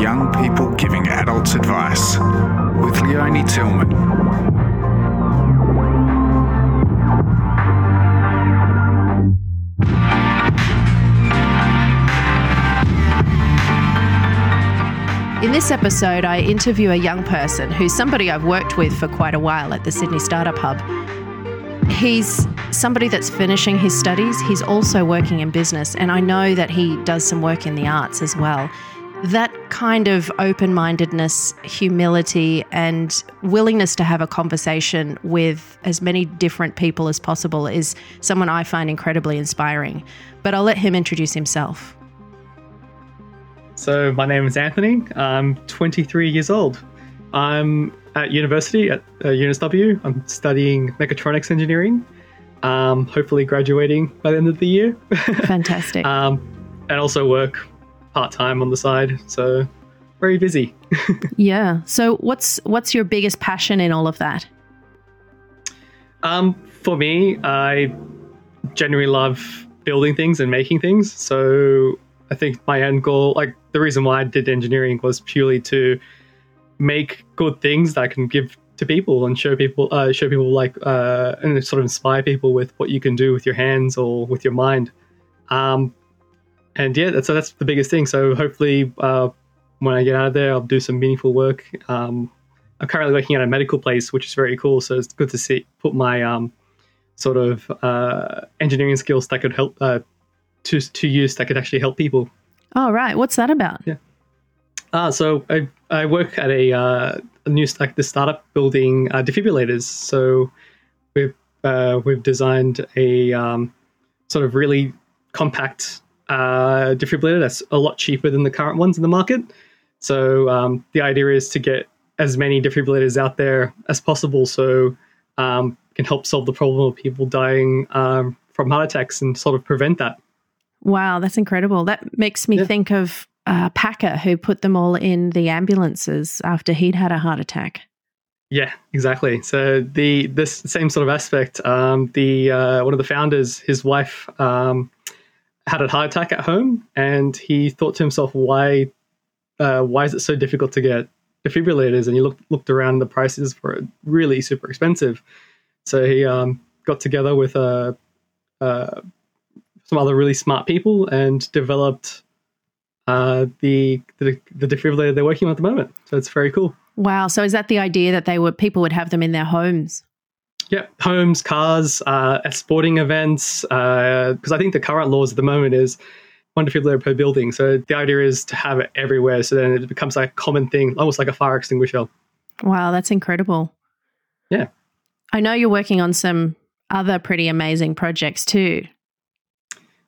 Young people giving adults advice with Leonie Tillman. In this episode, I interview a young person who's somebody I've worked with for quite a while at the Sydney Startup Hub. He's somebody that's finishing his studies, he's also working in business, and I know that he does some work in the arts as well. That kind of open mindedness, humility, and willingness to have a conversation with as many different people as possible is someone I find incredibly inspiring. But I'll let him introduce himself. So, my name is Anthony. I'm 23 years old. I'm at university at uh, UNSW. I'm studying mechatronics engineering. Um, hopefully, graduating by the end of the year. Fantastic. um, and also work part time on the side. So, very busy. yeah. So, what's what's your biggest passion in all of that? Um, for me, I genuinely love building things and making things. So, I think my end goal, like the reason why I did engineering, was purely to make good things that I can give to people and show people, uh, show people like, uh, and sort of inspire people with what you can do with your hands or with your mind. Um, and yeah, that's, so that's the biggest thing. So hopefully, uh, when I get out of there, I'll do some meaningful work. Um, I'm currently working at a medical place, which is very cool. So it's good to see put my um, sort of uh, engineering skills that could help uh, to to use that could actually help people. Oh right, what's that about? Yeah. Ah, so I I work at a, uh, a new like the startup building uh, defibrillators. So we've uh, we've designed a um, sort of really compact uh, defibrillator that's a lot cheaper than the current ones in the market. So um, the idea is to get as many defibrillators out there as possible, so um, can help solve the problem of people dying um, from heart attacks and sort of prevent that. Wow, that's incredible. That makes me yeah. think of uh, Packer, who put them all in the ambulances after he'd had a heart attack. Yeah, exactly. So the this same sort of aspect. Um, the uh, one of the founders, his wife, um, had a heart attack at home, and he thought to himself, "Why, uh, why is it so difficult to get defibrillators?" And he looked looked around. The prices were really super expensive. So he um, got together with a, a some other really smart people and developed uh, the, the the defibrillator they're working on at the moment. So it's very cool. Wow! So is that the idea that they would people would have them in their homes? Yeah, homes, cars, uh, at sporting events. Because uh, I think the current laws at the moment is one defibrillator per building. So the idea is to have it everywhere. So then it becomes like a common thing, almost like a fire extinguisher. Wow, that's incredible. Yeah. I know you're working on some other pretty amazing projects too.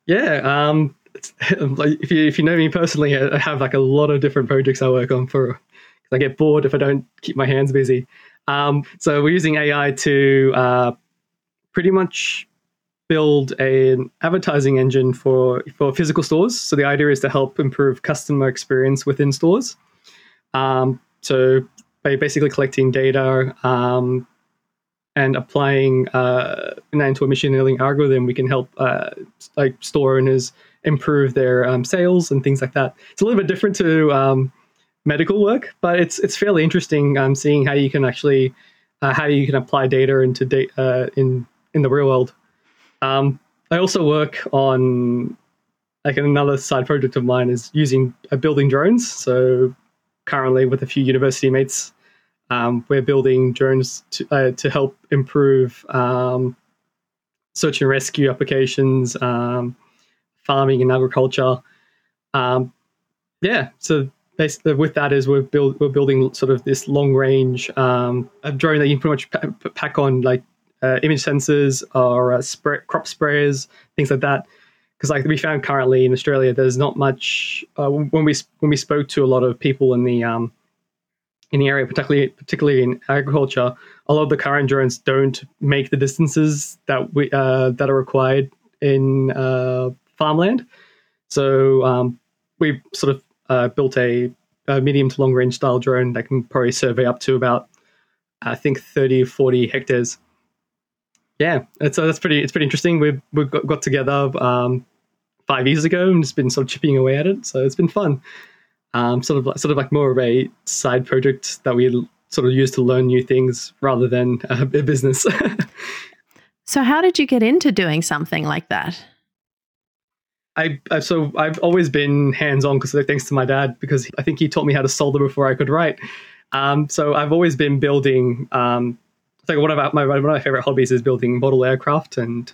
Yeah, um, like if you if you know me personally, I have like a lot of different projects I work on for. I get bored if I don't keep my hands busy. Um, so we're using AI to uh, pretty much build an advertising engine for for physical stores. So the idea is to help improve customer experience within stores. Um, so by basically collecting data um, and applying uh, into a machine learning algorithm, we can help uh, like store owners improve their um, sales and things like that. It's a little bit different to um, medical work, but it's it's fairly interesting um, seeing how you can actually uh, how you can apply data into da- uh, in in the real world. Um, I also work on like another side project of mine is using uh, building drones. So currently with a few university mates um, we're building drones to, uh, to help improve um, search and rescue applications, farming and agriculture. Um, yeah, so basically with that is we're build we're building sort of this long range um, drone that you can pretty much pack on like uh, image sensors or uh, spray, crop sprayers, things like that. Because like we found currently in Australia, there's not much. Uh, when we when we spoke to a lot of people in the um, in the area, particularly particularly in agriculture, a lot of the current drones don't make the distances that we uh, that are required in uh, farmland. So um, we sort of uh, built a, a, medium to long range style drone that can probably survey up to about I think 30 40 hectares. yeah, so that's pretty. It's pretty interesting. We've we got, got together um, five years ago and just been sort of chipping away at it. So it's been fun. Um, sort of like sort of like more of a side project that we sort of use to learn new things rather than a, a business. so how did you get into doing something like that? I, I so I've always been hands on because thanks to my dad because I think he taught me how to solder before I could write. Um, so I've always been building. Um, like one of my one of my favorite hobbies is building model aircraft and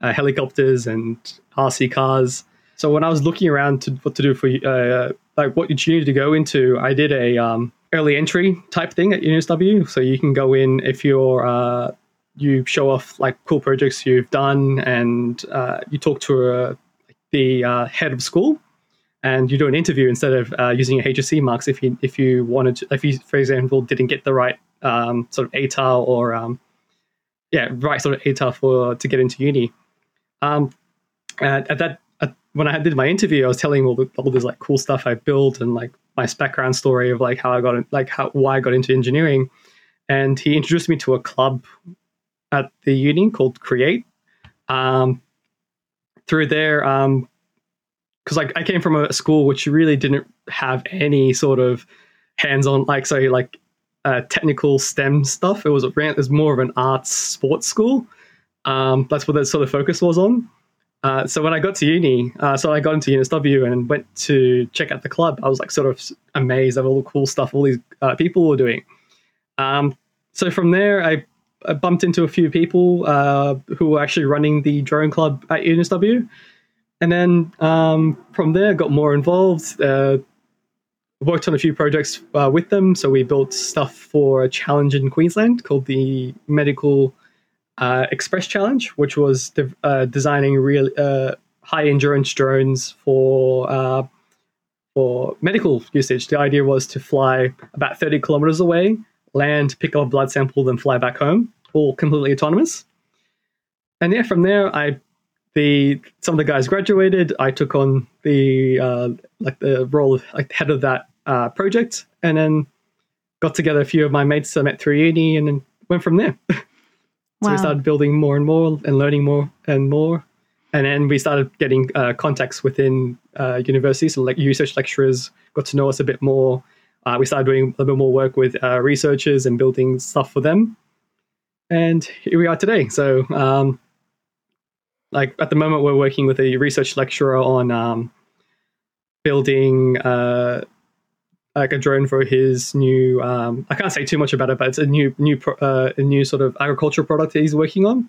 uh, helicopters and RC cars. So when I was looking around to what to do for uh, like what you need to go into, I did a um, early entry type thing at UNSW. So you can go in if you're uh, you show off like cool projects you've done and uh, you talk to a the uh, head of school and you do an interview instead of uh, using your HSC marks if you if you wanted to, if you for example didn't get the right um, sort of ATAR or um, yeah right sort of ATAR for to get into uni. Um, at, at that at, when I did my interview, I was telling all the, all this like cool stuff I built and like my background story of like how I got like how why I got into engineering, and he introduced me to a club at the uni called Create. Um, through there, um, because like I came from a school which really didn't have any sort of hands-on, like so like uh, technical STEM stuff. It was a it was more of an arts sports school. Um, that's what the sort of focus was on. Uh, so when I got to uni, uh, so I got into UNSW and went to check out the club. I was like sort of amazed at all the cool stuff all these uh, people were doing. Um, so from there, I I bumped into a few people uh, who were actually running the drone club at UNSW. And then um, from there, got more involved. Uh, worked on a few projects uh, with them. So we built stuff for a challenge in Queensland called the Medical uh, Express Challenge, which was de- uh, designing real uh, high endurance drones for for medical usage. The idea was to fly about 30 kilometers away land, pick up a blood sample, then fly back home, all completely autonomous. And yeah, from there, I the some of the guys graduated. I took on the uh, like the role of like head of that uh, project, and then got together a few of my mates I met through uni, and then went from there. so wow. we started building more and more, and learning more and more, and then we started getting uh, contacts within uh, universities, so like research lecturers got to know us a bit more, uh, we started doing a little bit more work with uh, researchers and building stuff for them. And here we are today. So, um, like at the moment, we're working with a research lecturer on um, building uh, like a drone for his new. Um, I can't say too much about it, but it's a new, new, pro- uh, a new sort of agricultural product that he's working on.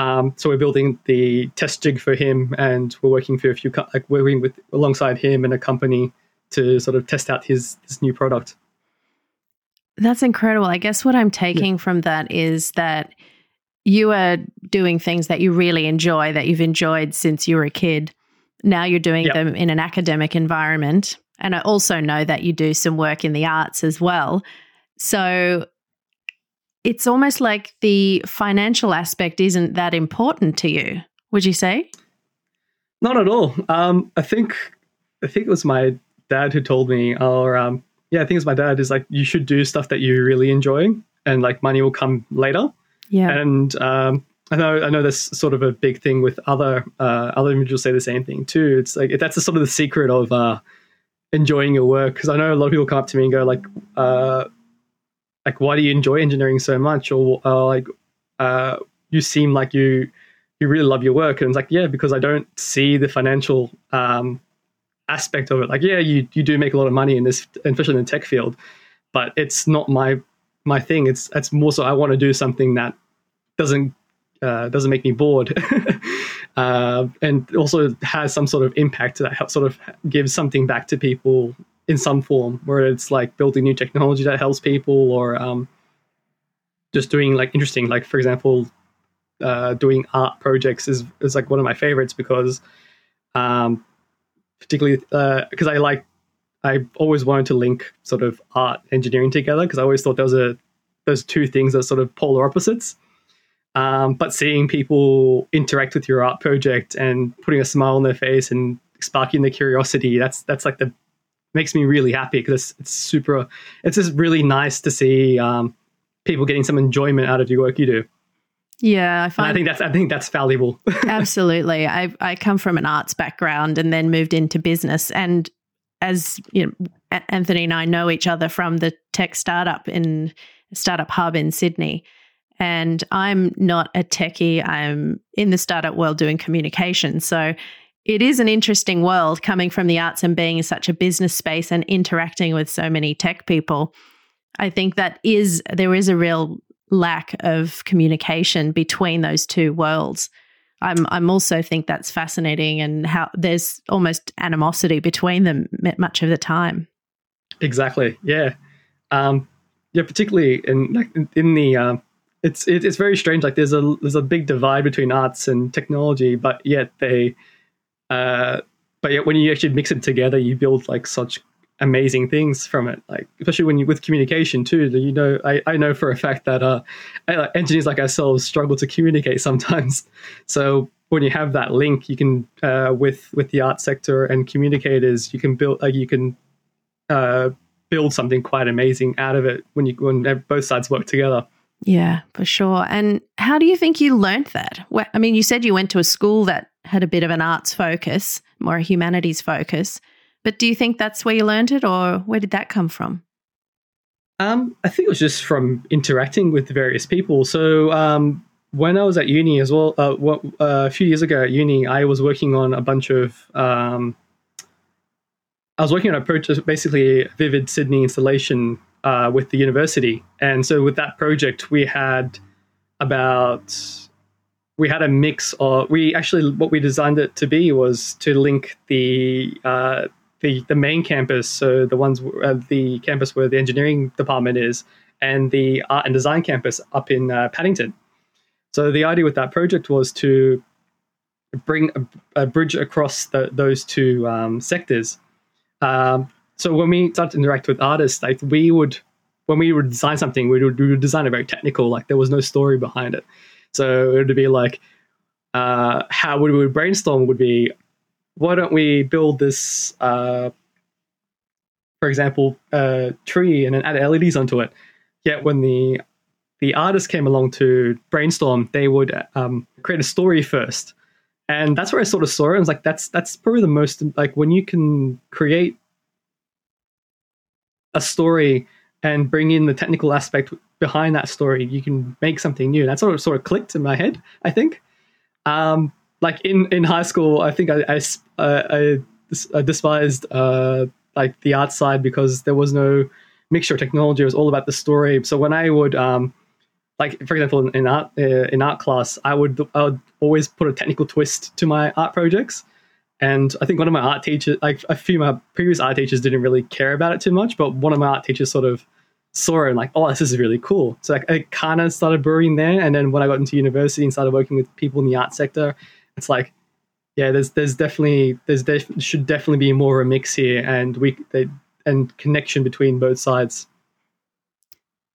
Um, so we're building the test jig for him, and we're working for a few, like working with alongside him and a company to sort of test out his this new product. That's incredible. I guess what I'm taking yeah. from that is that you are doing things that you really enjoy, that you've enjoyed since you were a kid. Now you're doing yep. them in an academic environment. And I also know that you do some work in the arts as well. So it's almost like the financial aspect isn't that important to you, would you say? Not at all. Um, I think I think it was my dad who told me, or um, yeah, I think it's my dad, is like, you should do stuff that you really enjoy and like money will come later. Yeah. And um, I know I know that's sort of a big thing with other uh, other individuals say the same thing too. It's like that's a sort of the secret of uh, enjoying your work because I know a lot of people come up to me and go like, uh, like why do you enjoy engineering so much, or uh, like uh, you seem like you you really love your work, and it's like yeah, because I don't see the financial um, aspect of it. Like, yeah, you you do make a lot of money in this, especially in the tech field, but it's not my my thing. It's it's more so I want to do something that doesn't uh, doesn't make me bored, uh, and also has some sort of impact that helps, sort of gives something back to people in some form, where it's like building new technology that helps people, or um, just doing like interesting, like for example, uh, doing art projects is is like one of my favorites because um, particularly because uh, I like I always wanted to link sort of art engineering together because I always thought those are those two things are sort of polar opposites. Um, but seeing people interact with your art project and putting a smile on their face and sparking the curiosity, that's that's like the makes me really happy because it's, it's super. It's just really nice to see um, people getting some enjoyment out of your work you do. Yeah, I And find I think that's I think that's valuable. Absolutely. I I come from an arts background and then moved into business. And as you know Anthony and I know each other from the tech startup in startup hub in Sydney. And I'm not a techie. I'm in the startup world doing communication. So it is an interesting world coming from the arts and being in such a business space and interacting with so many tech people. I think that is there is a real lack of communication between those two worlds. I'm I'm also think that's fascinating and how there's almost animosity between them much of the time. Exactly. Yeah. Um, yeah. Particularly in in, the um, it's it, it's very strange. Like there's a there's a big divide between arts and technology, but yet they, uh, but yet when you actually mix it together, you build like such amazing things from it. Like especially when you with communication too. You know, I I know for a fact that uh, uh, engineers like ourselves struggle to communicate sometimes. So when you have that link, you can uh, with with the art sector and communicators, you can build like you can uh, build something quite amazing out of it when you when both sides work together. Yeah, for sure. And how do you think you learned that? Well, I mean, you said you went to a school that had a bit of an arts focus, more a humanities focus. But do you think that's where you learned it, or where did that come from? Um, I think it was just from interacting with various people. So um, when I was at uni as well, uh, what, uh, a few years ago at uni, I was working on a bunch of. Um, I was working on a project, basically a Vivid Sydney installation uh, with the university, and so with that project, we had about we had a mix of we actually what we designed it to be was to link the uh, the the main campus, so the ones uh, the campus where the engineering department is, and the art and design campus up in uh, Paddington. So the idea with that project was to bring a, a bridge across the, those two um, sectors. Um, so when we started to interact with artists, like we would, when we would design something, we would, we would design it very technical. Like there was no story behind it. So it would be like, uh, how would we brainstorm? Would be, why don't we build this, uh, for example, a tree and then add LEDs onto it? Yet when the the artist came along to brainstorm, they would um, create a story first, and that's where I sort of saw it. I was like, that's that's probably the most like when you can create a story and bring in the technical aspect behind that story, you can make something new. That sort of sort of clicked in my head. I think, um, like in in high school, I think I I, I, I despised uh, like the art side because there was no mixture of technology. It was all about the story. So when I would um, like for example in, in art uh, in art class i would i would always put a technical twist to my art projects and i think one of my art teachers like a few of my previous art teachers didn't really care about it too much but one of my art teachers sort of saw it and like oh this is really cool so like, i kind of started brewing there and then when i got into university and started working with people in the art sector it's like yeah there's there's definitely there's def- should definitely be more of a mix here and we they, and connection between both sides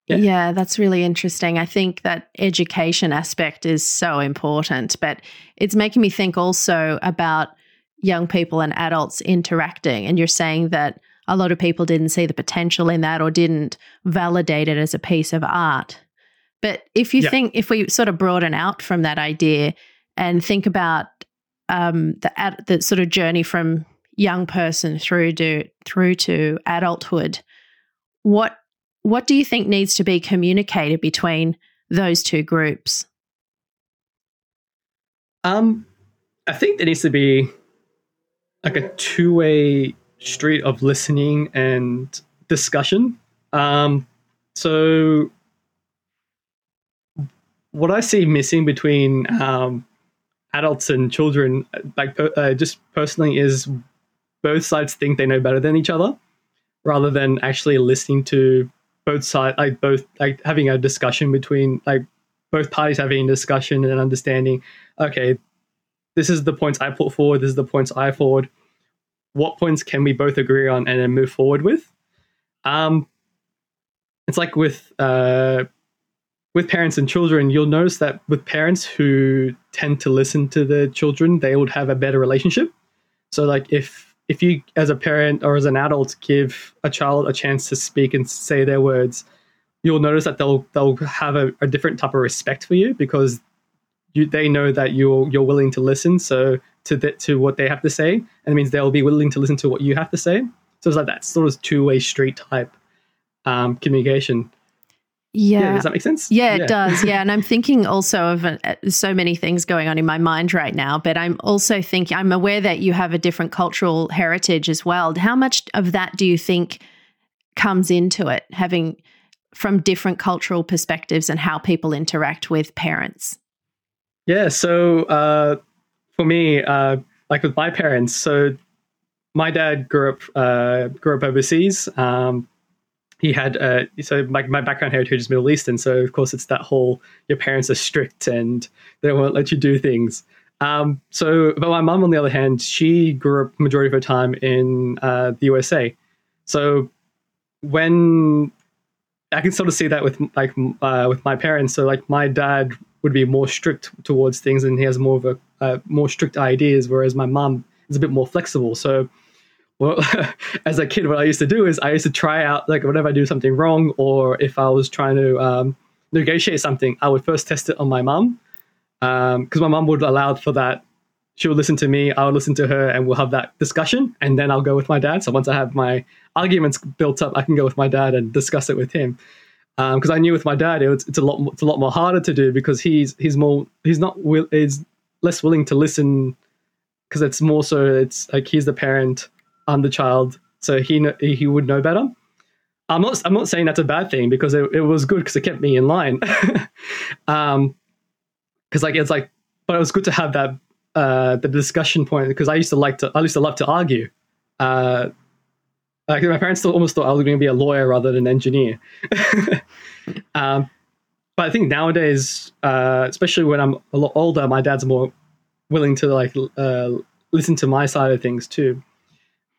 Yeah. Yeah. that's really interesting. I think that education aspect is so important, but it's making me think also about young people and adults interacting. And you're saying that a lot of people didn't see the potential in that or didn't validate it as a piece of art. But if you Yeah. think, if we sort of broaden out from that idea and think about um, the the sort of journey from young person through to through to adulthood, what what do you think needs to be communicated between those two groups? Um, I think there needs to be like a two-way street of listening and discussion. Um, so what I see missing between um, adults and children, like uh, just personally, is both sides think they know better than each other, rather than actually listening to both sides, like both like having a discussion between like both parties having a discussion and understanding. Okay, this is the points I put forward. This is the points I forward. What points can we both agree on and then move forward with? Um, it's like with uh, with parents and children. You'll notice that with parents who tend to listen to the children, they would have a better relationship. So, like if if you as a parent or as an adult give a child a chance to speak and say their words, you'll notice that they'll they'll have a, a different type of respect for you because you they know that you're you're willing to listen. So to the, to what they have to say, and it means they'll be willing to listen to what you have to say. So it's like that sort of two way street type um, communication. Yeah. Yeah, does that make sense? Yeah, it does. Yeah. And I'm thinking also of uh, so many things going on in my mind right now, but I'm also thinking, I'm aware that you have a different cultural heritage as well. How much of that do you think comes into it, having from different cultural perspectives and how people interact with parents? Yeah. So uh, for me, uh, like with my parents, so my dad grew up uh, grew up overseas. Um, he had uh, so my, my background heritage is Middle Eastern, so of course it's that whole your parents are strict and they won't let you do things. Um, so, but my mum, on the other hand, she grew up majority of her time in uh, the USA. So when I can sort of see that with like uh, with my parents. So like my dad would be more strict towards things, and he has more of a uh, more strict ideas, whereas my mum is a bit more flexible. So well, as a kid, what I used to do is I used to try out like whenever I do something wrong, or if I was trying to um, negotiate something, I would first test it on my mum because um, my mum would allow for that. She would listen to me, I would listen to her, and we'll have that discussion, and then I'll go with my dad. So once I have my arguments built up, I can go with my dad and discuss it with him. Because um, I knew with my dad, it was, it's a lot, it's a lot more harder to do because he's he's more he's not is less willing to listen because it's more so it's like he's the parent I'm the child, so he he would know better. I'm not I'm not saying that's a bad thing because it, it was good because it kept me in line. um, because like it's like, but it was good to have that uh the discussion point because I used to like to I used to love to argue. Uh, like my parents still almost thought I was going to be a lawyer rather than an engineer. um, but I think nowadays, uh, especially when I'm a lot older, my dad's more willing to like uh, listen to my side of things too.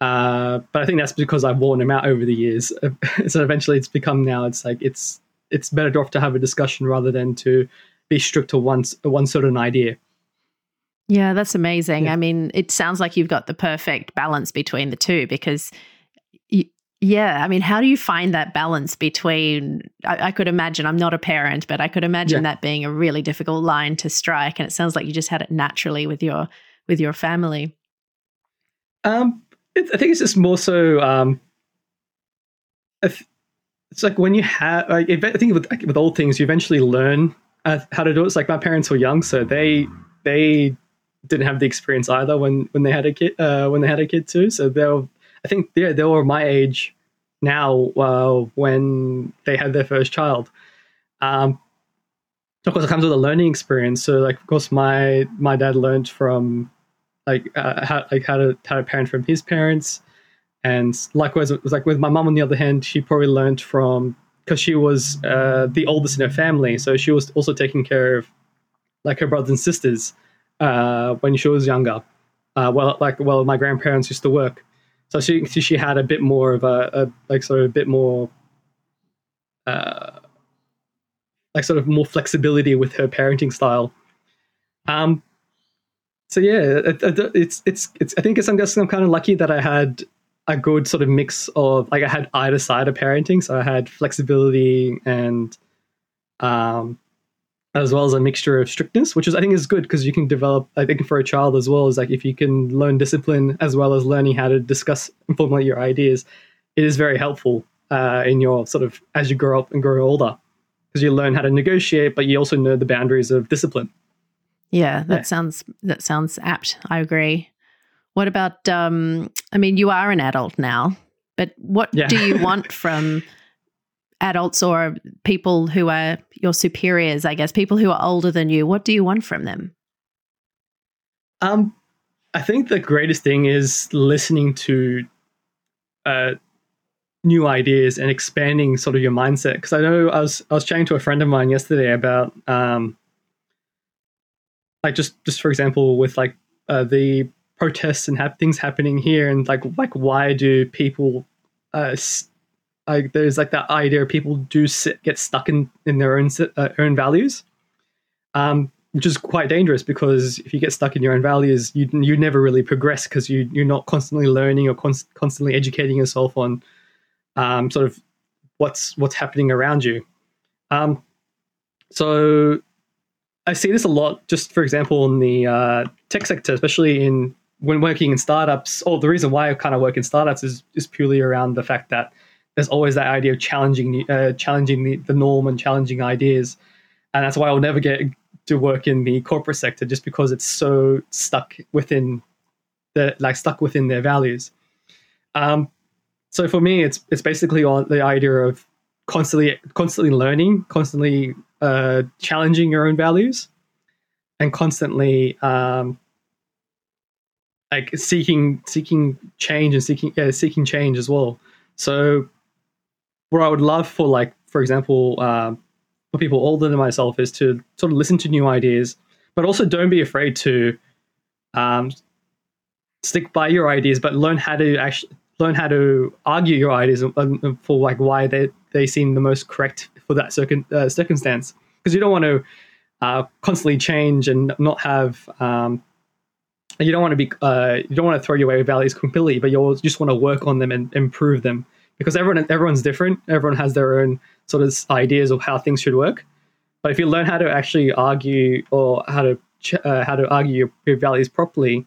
Uh, but I think that's because I've worn him out over the years. so eventually, it's become now. It's like it's it's better off to have a discussion rather than to be strict to one one certain idea. Yeah, that's amazing. Yeah. I mean, it sounds like you've got the perfect balance between the two because, you, yeah, I mean, how do you find that balance between? I, I, could imagine I'm not a parent, but I could imagine yeah. that being a really difficult line to strike. And it sounds like you just had it naturally with your with your family. Um, I think it's just more so. Um, it's like when you have. Like, I think with with old things, you eventually learn uh, how to do it. It's like my parents were young, so they they didn't have the experience either when when they had a kid uh, when they had a kid too. So they were, I think yeah, they were my age now uh, when they had their first child. Um, of course, it comes with a learning experience. So, like, of course, my my dad learned from like uh, how like how to how to parent from his parents, and likewise it was like with my mom on the other hand, she probably learned from because she was uh, the oldest in her family, so she was also taking care of like her brothers and sisters uh, when she was younger. Uh, well, like well, my grandparents used to work, so she she had a bit more of a, a like sort of a bit more. Uh, like sort of more flexibility with her parenting style. Um, so yeah, it, it, it's it's it's. I think it's I'm guessing I'm kind of lucky that I had a good sort of mix of like I had either side of parenting. So I had flexibility and um as well as a mixture of strictness, which is I think is good because you can develop. I think for a child as well is like if you can learn discipline as well as learning how to discuss and formulate your ideas, it is very helpful uh, in your sort of as you grow up and grow older because you learn how to negotiate, but you also know the boundaries of discipline. Yeah, that yeah. sounds that sounds apt. I agree. What about um I mean you are an adult now, but what yeah. do you want from adults or people who are your superiors, I guess, people who are older than you? What do you want from them? Um I think the greatest thing is listening to uh new ideas and expanding sort of your mindset because I know I was I was chatting to a friend of mine yesterday about um like just just for example with like uh, the protests and have things happening here and like like why do people uh like there's like that idea people do sit, get stuck in in their own uh, own values um which is quite dangerous because if you get stuck in your own values you you never really progress because you you're not constantly learning or const- constantly educating yourself on um sort of what's what's happening around you. Um so I see this a lot, just for example, in the uh, tech sector, especially in when working in startups. Or the reason why I kind of work in startups is is purely around the fact that there's always that idea of challenging uh, challenging the, the norm and challenging ideas, and that's why I'll never get to work in the corporate sector just because it's so stuck within the like stuck within their values. Um, so for me, it's it's basically on the idea of constantly constantly learning, constantly uh, challenging your own values, and constantly um, like seeking seeking change and seeking yeah, seeking change as well. So what I would love for like for example um, for people older than myself is to sort of listen to new ideas, but also don't be afraid to um, stick by your ideas, but learn how to actually learn how to argue your ideas for like why they, they seem the most correct for that circun, uh, circumstance. Because you don't want to uh, constantly change and not have um, you don't want to be uh, you don't want to throw away values completely, but you just want to work on them and improve them because everyone everyone's different. Everyone has their own sort of ideas of how things should work. But if you learn how to actually argue or how to uh, how to argue your, your values properly,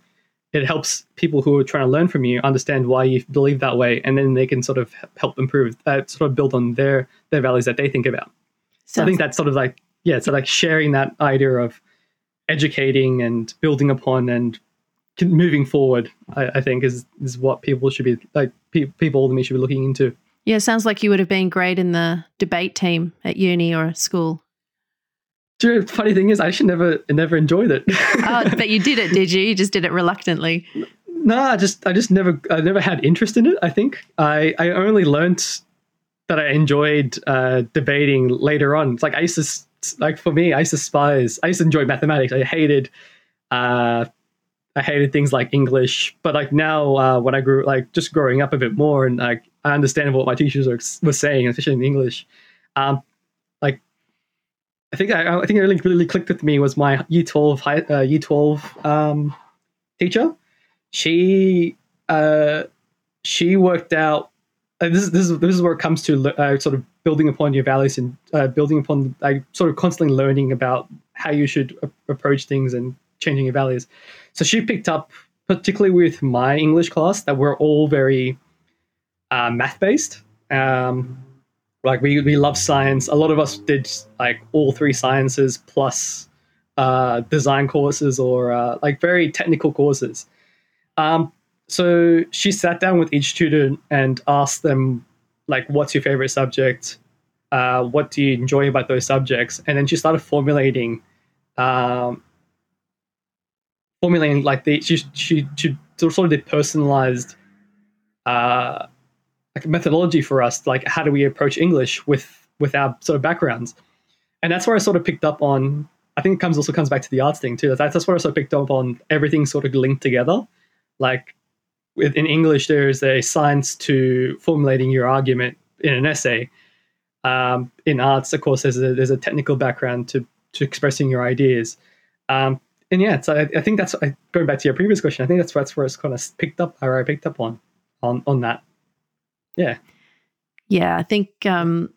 it helps people who are trying to learn from you understand why you believe that way, and then they can sort of help improve, uh, sort of build on their their values that they think about. So I think that's sort of like yeah, so like sharing that idea of educating and building upon and moving forward. I, I think is is what people should be like. Pe- people older me should be looking into. Yeah, sounds like you would have been great in the debate team at uni or school. The funny thing is, I actually never never enjoyed it. oh, but you did it, did you? You just did it reluctantly. No, I just I just never I never had interest in it. I think I I only learnt that I enjoyed uh, debating later on. It's like I used to like for me, I used to despise. I used to enjoy mathematics. I hated. Uh, I hated things like English, but like now, uh, when I grew, like just growing up a bit more, and like I understand what my teachers were, were saying, especially in English. Um, I think I, I think it really really clicked with me was my Year twelve high, uh, Year twelve um, teacher. She uh, she worked out. Uh, this, this is this is where it comes to uh, sort of building upon your values and uh, building upon like sort of constantly learning about how you should a- approach things and changing your values. So she picked up, particularly with my English class, that we're all very uh, math based. Um, like we we love science. A lot of us did like all three sciences plus uh, design courses or uh, like very technical courses. Um, so she sat down with each student and asked them like, "What's your favorite subject? Uh, what do you enjoy about those subjects?" And then she started formulating, um, formulating like the she she, she sort of did personalized uh, like methodology for us like how do we approach english with with our sort of backgrounds? And that's where i sort of picked up on i think it comes also comes back to the arts thing too. That's, that's where i sort of picked up on everything sort of linked together. Like in english there's a science to formulating your argument in an essay. Um, in arts of course there's a, there's a technical background to to expressing your ideas. Um, and yeah so I, I think that's going back to your previous question i think that's, that's where it's kind of picked up where i picked up on on on that yeah. Yeah, I think um,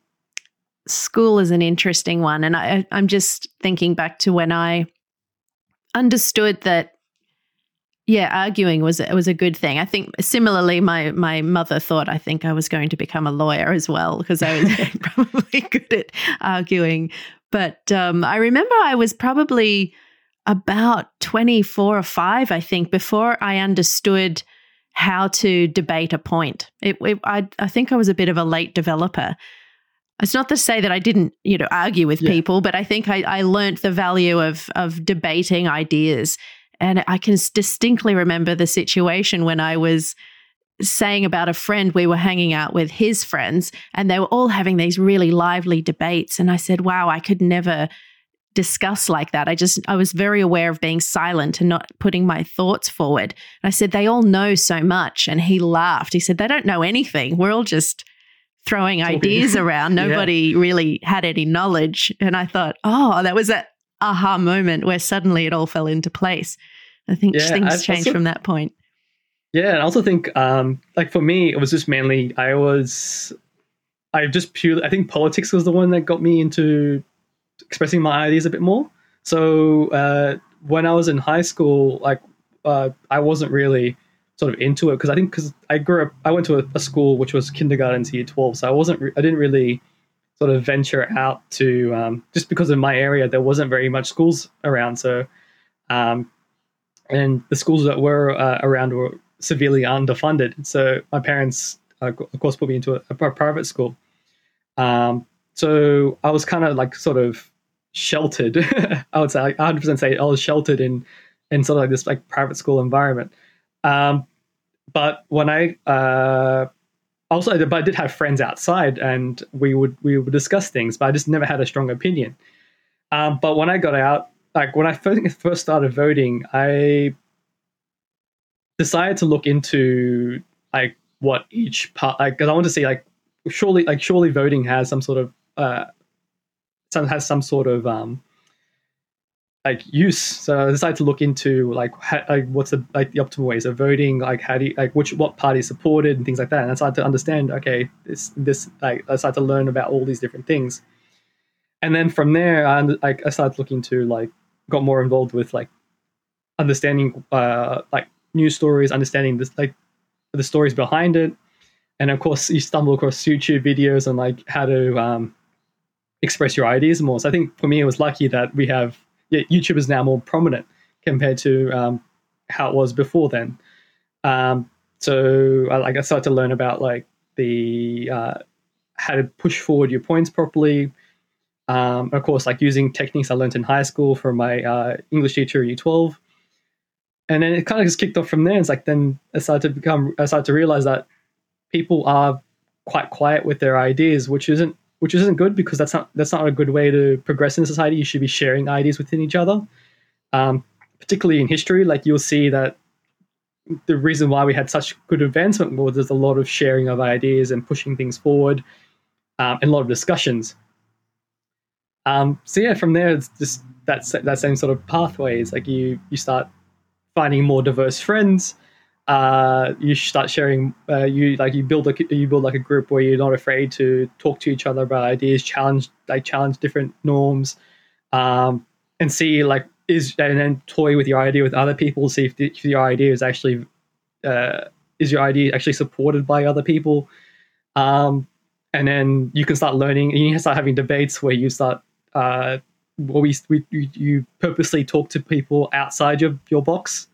school is an interesting one. And I, I'm just thinking back to when I understood that yeah, arguing was was a good thing. I think similarly, my my mother thought I think I was going to become a lawyer as well because I was probably good at arguing. But um, I remember I was probably about twenty four or five, I think, before I understood how to debate a point. It, it, I, I think I was a bit of a late developer. It's not to say that I didn't, you know, argue with yeah. people, but I think I, I learned the value of of debating ideas. And I can distinctly remember the situation when I was saying about a friend we were hanging out with his friends and they were all having these really lively debates and I said wow I could never discuss like that. I just, I was very aware of being silent and not putting my thoughts forward. And I said, they all know so much. And he laughed. He said, they don't know anything. We're all just throwing ideas around. Nobody yeah. really had any knowledge. And I thought, oh, that was that aha moment where suddenly it all fell into place. I think yeah, things I've changed also, from that point. Yeah. And I also think, um, like for me, it was just mainly, I was, I just purely, I think politics was the one that got me into expressing my ideas a bit more. So uh, when I was in high school, like uh, I wasn't really sort of into it because I think because I grew up, I went to a, a, school which was kindergarten to year twelve, so I wasn't, re- I didn't really sort of venture out to um, just because in my area there wasn't very much schools around, so um, and the schools that were uh, around were severely underfunded. So my parents, uh, of course, put me into a, a private school. Um, so I was kind of like sort of sheltered. I would say, like 100% say I was sheltered in in sort of like this like private school environment. Um, but when I uh, also, but I did have friends outside, and we would we would discuss things, but I just never had a strong opinion. Um, but when I got out, like when I first first started voting, I decided to look into like what each part, like, because I want to see like surely like surely voting has some sort of uh, some has some sort of um like use. So I decided to look into like like what's the like the optimal ways of voting, like how do you, like which what party is supported and things like that. And I started to understand okay this this like I started to learn about all these different things. And then from there, I like I started looking to like got more involved with like understanding uh like news stories, understanding this like the stories behind it, and of course you stumble across YouTube videos on like how to um express your ideas more. So I think for me, it was lucky that we have yeah, YouTube is now more prominent compared to um, how it was before then. Um, so I, like I started to learn about like the uh, how to push forward your points properly. Um, of course, like using techniques I learned in high school from my uh, English teacher year 12. And then it kind of just kicked off from there. It's like then I started to become, I started to realize that people are quite quiet with their ideas, which isn't which isn't good because that's not that's not a good way to progress in society. You should be sharing ideas within each other, um, particularly in history. Like you'll see that the reason why we had such good advancement was there's a lot of sharing of ideas and pushing things forward, um, and a lot of discussions. Um, so yeah, from there it's just that that same sort of pathways. Like you you start finding more diverse friends uh, you start sharing. Uh, you like you build a you build like a group where you're not afraid to talk to each other about ideas, challenge like challenge different norms, um, and see like is and then toy with your idea with other people. See if, the, if your idea is actually uh, is your idea actually supported by other people, um, and then you can start learning. You can start having debates where you start. Uh, we, we you purposely talk to people outside your, your box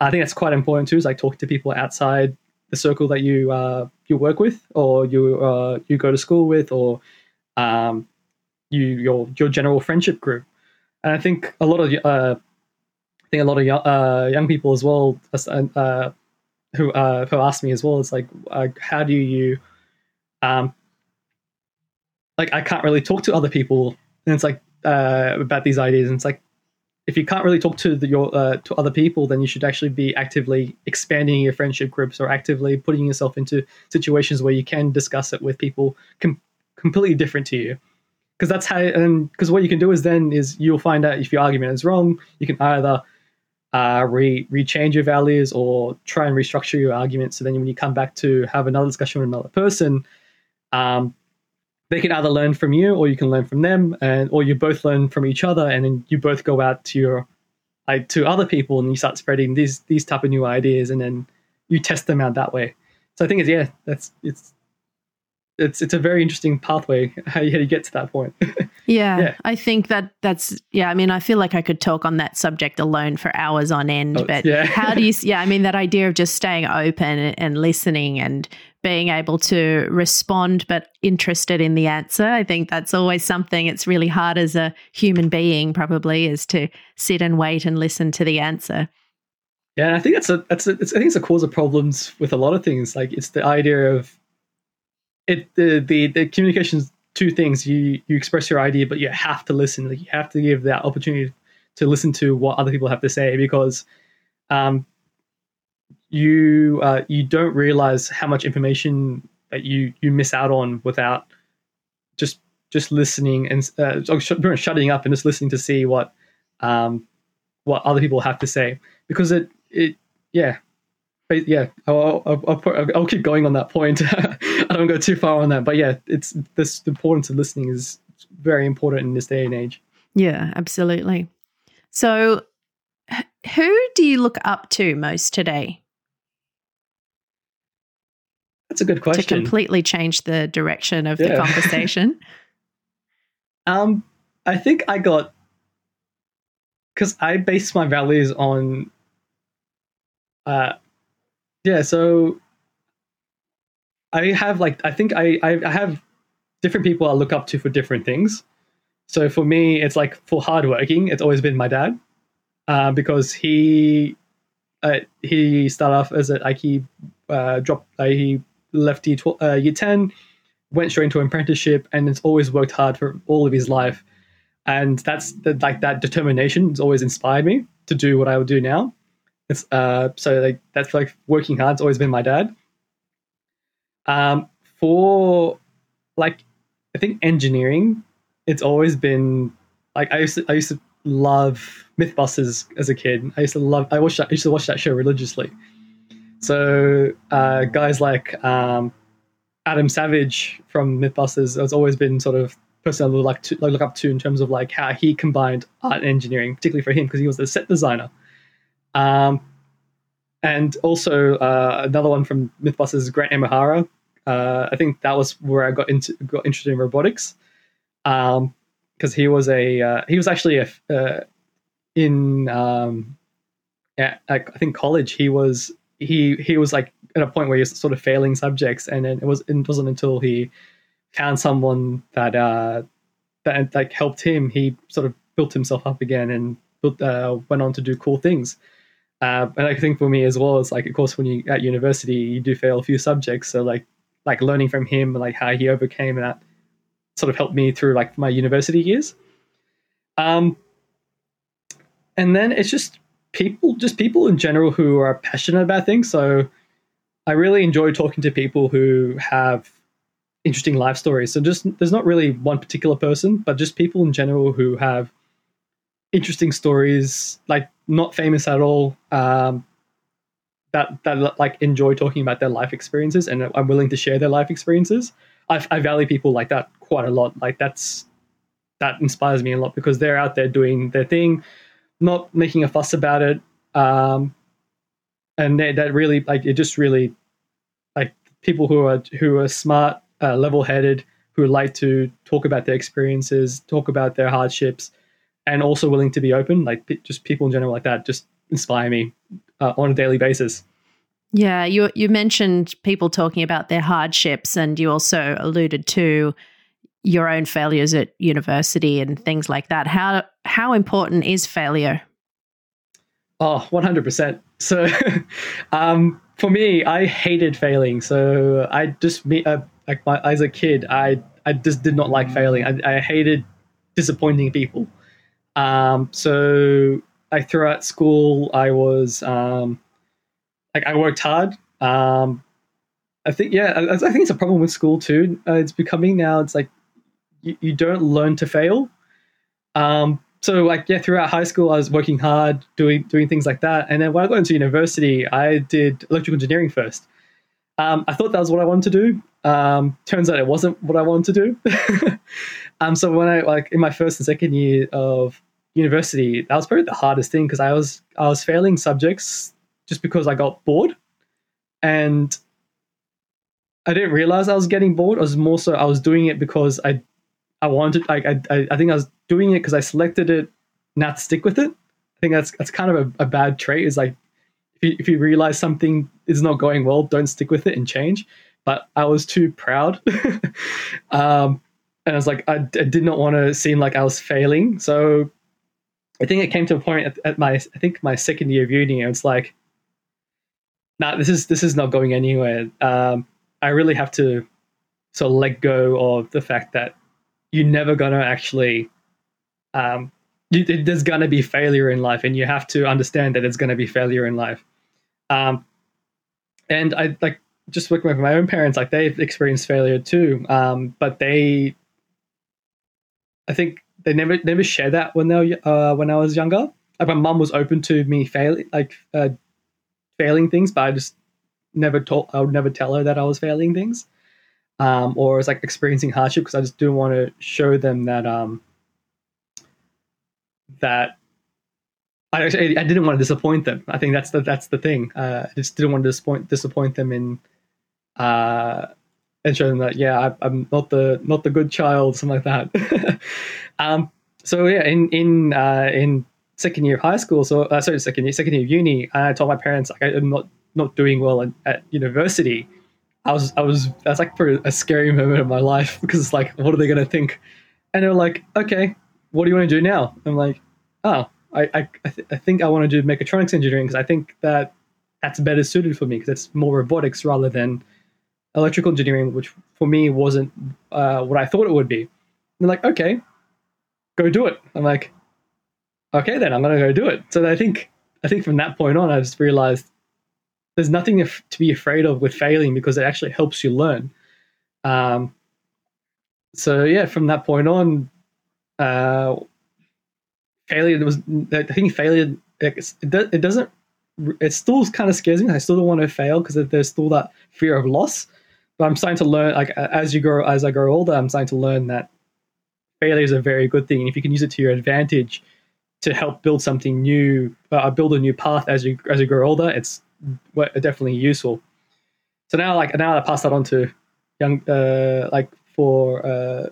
I think that's quite important too. Is like talking to people outside the circle that you uh, you work with, or you uh, you go to school with, or um, you your your general friendship group. And I think a lot of uh, I think a lot of young, uh, young people as well uh, who uh, who ask me as well. It's like how do you um, like I can't really talk to other people, and it's like about these ideas, and it's like if you can't really talk to the, your uh, to other people, then you should actually be actively expanding your friendship groups or actively putting yourself into situations where you can discuss it with people com- completely different to you. Because that's how, and because what you can do is then is you'll find out if your argument is wrong. You can either uh, re rechange your values or try and restructure your argument. So then when you come back to have another discussion with another person, um, they can either learn from you or you can learn from them and or you both learn from each other and then you both go out to your like to other people and you start spreading these these type of new ideas and then you test them out that way. So i think it's yeah that's it's it's it's a very interesting pathway how you, how you get to that point. Yeah, yeah, i think that that's yeah i mean i feel like i could talk on that subject alone for hours on end oh, but yeah. how do you yeah i mean that idea of just staying open and listening and being able to respond but interested in the answer. I think that's always something it's really hard as a human being probably is to sit and wait and listen to the answer. Yeah, I think that's a that's I think it's a cause of problems with a lot of things. Like it's the idea of it the the, the communications two things. You you express your idea, but you have to listen. Like you have to give that opportunity to listen to what other people have to say because um, you uh, you don't realize how much information that you you miss out on without just just listening and uh, shutting up and just listening to see what um, what other people have to say. Because it it yeah. But yeah I'll, I'll, I'll, I'll keep going on that point. I don't go too far on that. But yeah it's this the importance of listening is very important in this day and age. Yeah absolutely. So, who do you look up to most today That's a good question. to completely change the direction of the conversation? Um, I think I got because I base my values on. Uh, yeah. So I have like I think I I, I have different people I look up to for different things. So for me, it's like for hardworking, it's always been my dad, uh, because he uh, he started off as a like he uh, dropped uh, he left year, tw- uh, year ten, went straight into apprenticeship, and has always worked hard for all of his life, and that's the, like that determination has always inspired me to do what I would do now. It's uh so like that's like working hard's always been my dad. Um, for like I think engineering, it's always been like I used to I used to love MythBusters as a kid. I used to love I watched that, I used to watch that show religiously. So uh, guys like um, Adam Savage from MythBusters has always been sort of person I look like to look up to in terms of like how he combined art and engineering, particularly for him because he was the set designer. Um, and also uh, another one from MythBusters Grant Imahara. Uh, I think that was where I got into got interested in robotics, because he was a uh, he was actually a uh, in um, at, I think college he was he he was like at a point where he was sort of failing subjects, and it was it wasn't until he found someone that uh, that like helped him, he sort of built himself up again and built, uh, went on to do cool things. Uh, and I think for me as well, it's like, of course, when you at university, you do fail a few subjects. So like, like learning from him, like how he overcame that, sort of helped me through like my university years. Um, and then it's just people, just people in general who are passionate about things. So I really enjoy talking to people who have interesting life stories. So just there's not really one particular person, but just people in general who have interesting stories, like not famous at all, um, that that like enjoy talking about their life experiences and I'm willing to share their life experiences. I, I value people like that quite a lot. Like that's that inspires me a lot because they're out there doing their thing, not making a fuss about it, um, and they, that really like it just really like people who are who are smart uh, level-headed who like to talk about their experiences talk about their hardships and also willing to be open like p- just people in general like that just inspire me uh, on a daily basis. Yeah, you you mentioned people talking about their hardships, and you also alluded to your own failures at university and things like that. How how important is failure? oh 100% so um, for me i hated failing. So i just me uh, like my, as a kid i i just did not like failing. I, I hated disappointing people. Um, so like throughout school i was um, like i worked hard. Um, i think yeah I, I think it's a problem with school too. Uh, it's becoming now it's like you, you don't learn to fail. Um, so like yeah throughout high school i was working hard doing doing things like that. And then when i got into university i did electrical engineering first. Um, i thought that was what i wanted to do. Um, turns out it wasn't what i wanted to do. Um, so when i like in my first and second year of university that was probably the hardest thing because i was i was failing subjects just because i got bored. And i didn't realize i was getting bored. I was more so i was doing it because i i wanted i i, I think i was doing it because i selected it not stick with it. I think that's that's kind of a, a bad trait is like if you, if you realize something is not going well don't stick with it and change. But i was too proud. Um and i was like I, I did not want to seem like i was failing. So i think it came to a point at, at my i think my second year of uni it's like nah this is this is not going anywhere. Um i really have to sort of let go of the fact that you're never going to actually um you, there's going to be failure in life and you have to understand that there's going to be failure in life. Um and i like just working with my own parents like they've experienced failure too um but they i think they never never share that when they were uh, when i was younger. Like my mum was open to me failing like uh, failing things but i just never told i would never tell her that i was failing things um, or was like experiencing hardship because I just didn't want to show them that um, that I I didn't want to disappoint them. I think that's the that's the thing. Uh, I just didn't want to disappoint disappoint them in uh, and show them that yeah I, am not the not the good child something like that. um, so yeah, in in uh, in second year of high school, so uh, sorry second year second year of uni, I told my parents like I'm not not doing well in, at university. I was I was that's like for a scary moment of my life because it's like what are they gonna think? And they're like, okay, what do you want to do now? I'm like, oh, I I, I, th- I think I want to do mechatronics engineering because I think that that's better suited for me because it's more robotics rather than electrical engineering, which for me wasn't uh, what I thought it would be. And they're like, okay, go do it. I'm like, okay, then I'm gonna go do it. So I think I think from that point on, I just realized there's nothing to be afraid of with failing because it actually helps you learn. Um, so yeah, from that point on, uh, failure was I think failure it, it doesn't it still kind of scares me. I still don't want to fail because there's still that fear of loss. But I'm starting to learn like as you grow as I grow older, I'm starting to learn that failure is a very good thing. And if you can use it to your advantage to help build something new, uh, build a new path as you as you grow older, it's definitely useful. So now, like now, I pass that on to young, uh, like for uh,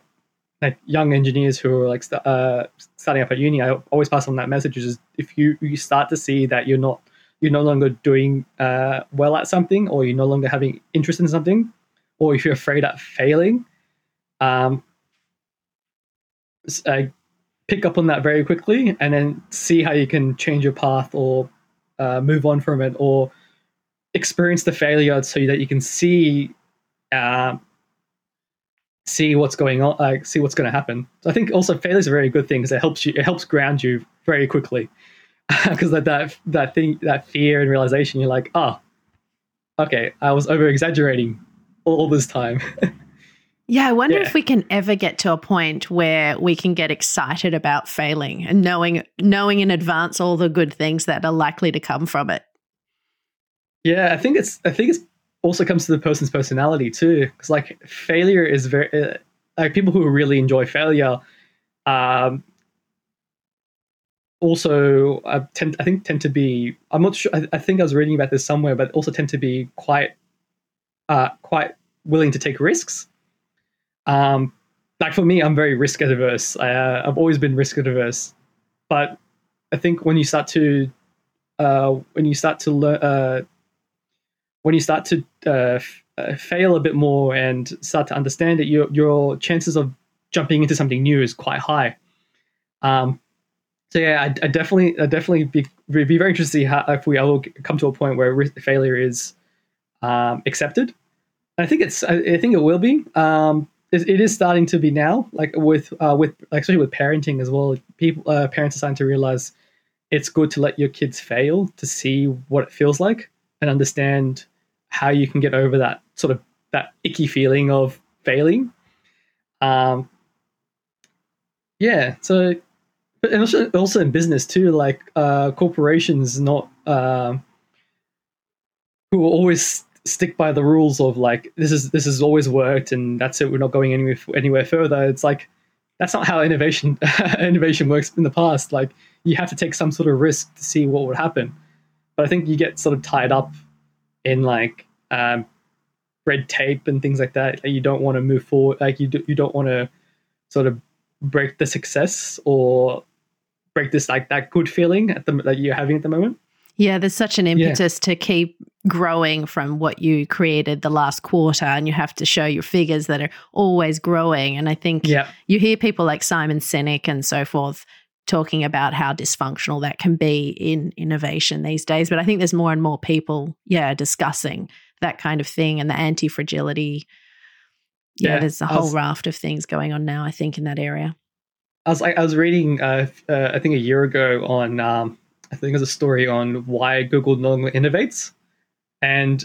like young engineers who are like st- uh, starting up at uni. I always pass on that message: is if you you start to see that you're not you're no longer doing uh, well at something, or you're no longer having interest in something, or if you're afraid at failing, um, uh, pick up on that very quickly, and then see how you can change your path or uh, move on from it, or experience the failure so that you can see uh, see what's going on, like see what's going to happen. So I think also failure is a very good thing because it helps you, it helps ground you very quickly. Because that that that thing, that fear and realization, you're like, oh, okay, I was over exaggerating all this time. yeah, I wonder yeah. if we can ever get to a point where we can get excited about failing and knowing knowing in advance all the good things that are likely to come from it. Yeah, I think it's I think it's also comes to the person's personality too, because like failure is very uh, like people who really enjoy failure, um, also uh, tend I think tend to be I'm not sure I, I, think I was reading about this somewhere, but also tend to be quite uh quite willing to take risks. Um, like for me, I'm very risk averse. Uh, I've always been risk averse, but I think when you start to uh, when you start to learn uh, when you start to uh, f- uh, fail a bit more and start to understand it, your your chances of jumping into something new is quite high. Um, so yeah, I, I definitely, I definitely be be very interested to see how if we ever come to a point where risk, failure is um, accepted. I think it's, I, I think it will be. Um, it, it is starting to be now, like with uh, with like especially with parenting as well. People, uh, parents are starting to realize it's good to let your kids fail to see what it feels like and understand how you can get over that sort of that icky feeling of failing. Um, yeah, so but also, also in business too, like uh, corporations not uh, who always stick by the rules of like this is this has always worked and that's it. We're not going anywhere anywhere further. It's like that's not how innovation innovation works in the past. Like you have to take some sort of risk to see what would happen. But I think you get sort of tied up in like um, red tape and things like that. Like you don't want to move forward. Like you do, you don't want to sort of break the success or break this like that good feeling at the that you're having at the moment. Yeah, there's such an impetus yeah. to keep growing from what you created the last quarter, and you have to show your figures that are always growing. And I think yeah. you hear people like Simon Sinek and so forth talking about how dysfunctional that can be in innovation these days. But I think there's more and more people, yeah, discussing that kind of thing and the anti fragility. Yeah, yeah, there's a whole was, raft of things going on now. I think in that area. I was I was reading, uh, uh, I think a year ago on, um, I think it was a story on why Google no longer innovates, and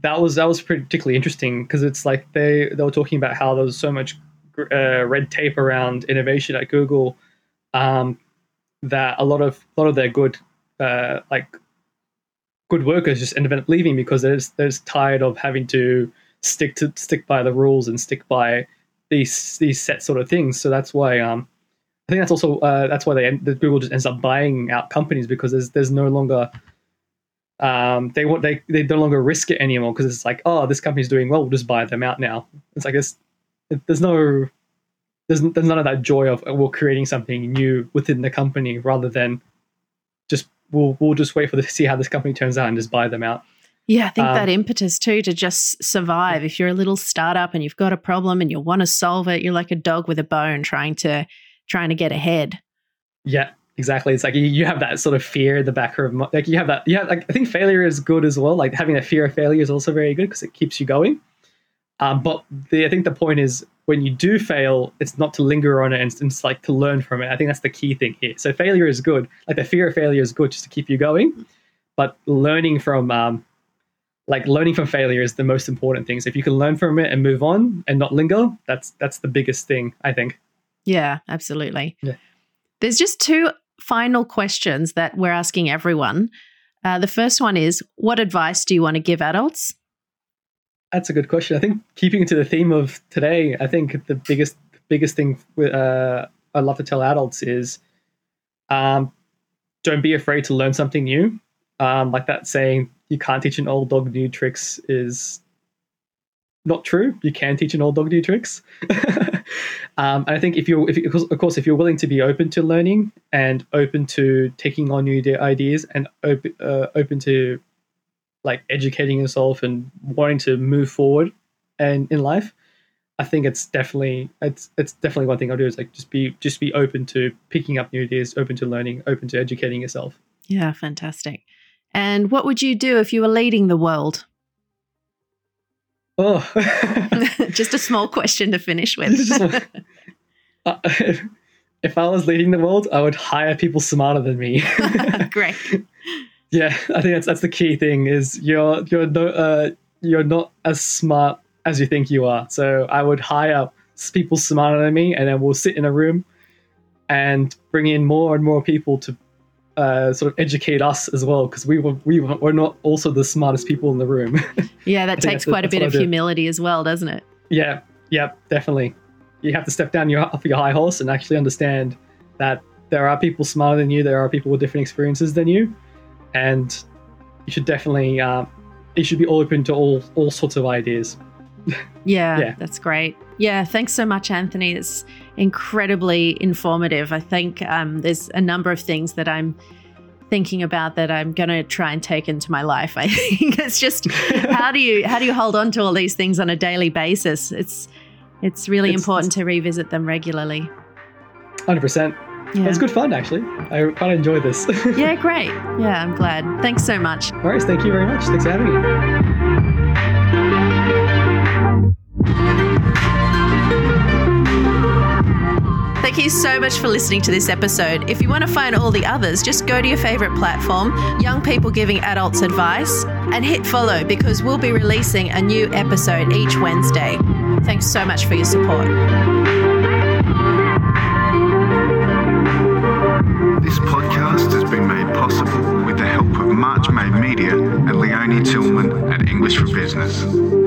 that was that was particularly interesting because it's like they they were talking about how there was so much uh, red tape around innovation at Google um, that a lot of a lot of their good uh, like good workers just end up leaving because they're just, they're just tired of having to stick to stick by the rules and stick by these these set sort of things. So that's why um, I think that's also uh, that's why they the Google just ends up buying out companies because there's there's no longer um, they want they they no longer risk it anymore because it's like oh this company's doing well we'll just buy them out now. It's like there's no there's there's none of that joy of we're creating something new within the company rather than just we'll we'll just wait for the see how this company turns out and just buy them out. Yeah, I think um, that impetus too to just survive. If you're a little startup and you've got a problem and you want to solve it, you're like a dog with a bone trying to trying to get ahead. Yeah, exactly. It's like you, you have that sort of fear in the back of like you have that. Yeah, like I think failure is good as well. Like having a fear of failure is also very good because it keeps you going. Um, but the, I think the point is when you do fail, it's not to linger on it and it's like to learn from it. I think that's the key thing here. So failure is good. Like the fear of failure is good just to keep you going, but learning from um, like learning from failure is the most important thing. So if you can learn from it and move on and not linger, that's that's the biggest thing I think. Yeah, absolutely. Yeah. There's just two final questions that we're asking everyone. Uh, the first one is, what advice do you want to give adults? That's a good question. I think keeping to the theme of today, I think the biggest biggest thing uh, I'd love to tell adults is, um, don't be afraid to learn something new. Um, like that saying, you can't teach an old dog new tricks is not true. You can teach an old dog new tricks. um, I think if you're, if of course, if you're willing to be open to learning and open to taking on new ideas and open, uh, open to like educating yourself and wanting to move forward and in life, I think it's definitely it's it's definitely one thing I'll do is like just be just be open to picking up new ideas, open to learning, open to educating yourself. Yeah, fantastic. And what would you do if you were leading the world? Oh, just a small question to finish with. uh, if I was leading the world, I would hire people smarter than me. Great. Yeah, I think that's that's the key thing. Is you're you're no, uh, you're not as smart as you think you are. So I would hire people smarter than me, and then we'll sit in a room and bring in more and more people to uh, sort of educate us as well because we were we were not also the smartest people in the room. yeah, that takes quite a bit of humility as well, doesn't it? Yeah, yeah, definitely. You have to step down your off your high horse and actually understand that there are people smarter than you. There are people with different experiences than you, and you should definitely uh, you should be open to all all sorts of ideas. yeah, yeah, that's great. Yeah, thanks so much, Anthony. It's incredibly informative. I think um, there's a number of things that I'm thinking about that I'm going to try and take into my life. I think it's just how do you how do you hold on to all these things on a daily basis? It's it's really it's, important to revisit them regularly. Hundred percent. Yeah. It's good fun, actually. I quite enjoy this. yeah, great. Yeah, I'm glad. Thanks so much. All right, thank you very much. Thanks for having me. Thank you so much for listening to this episode. If you want to find all the others, just go to your favorite platform, Young People Giving Adults Advice, and hit follow because we'll be releasing a new episode each Wednesday. Thanks so much for your support. Possible with the help of March Made Media and Leonie Tillman at English for Business.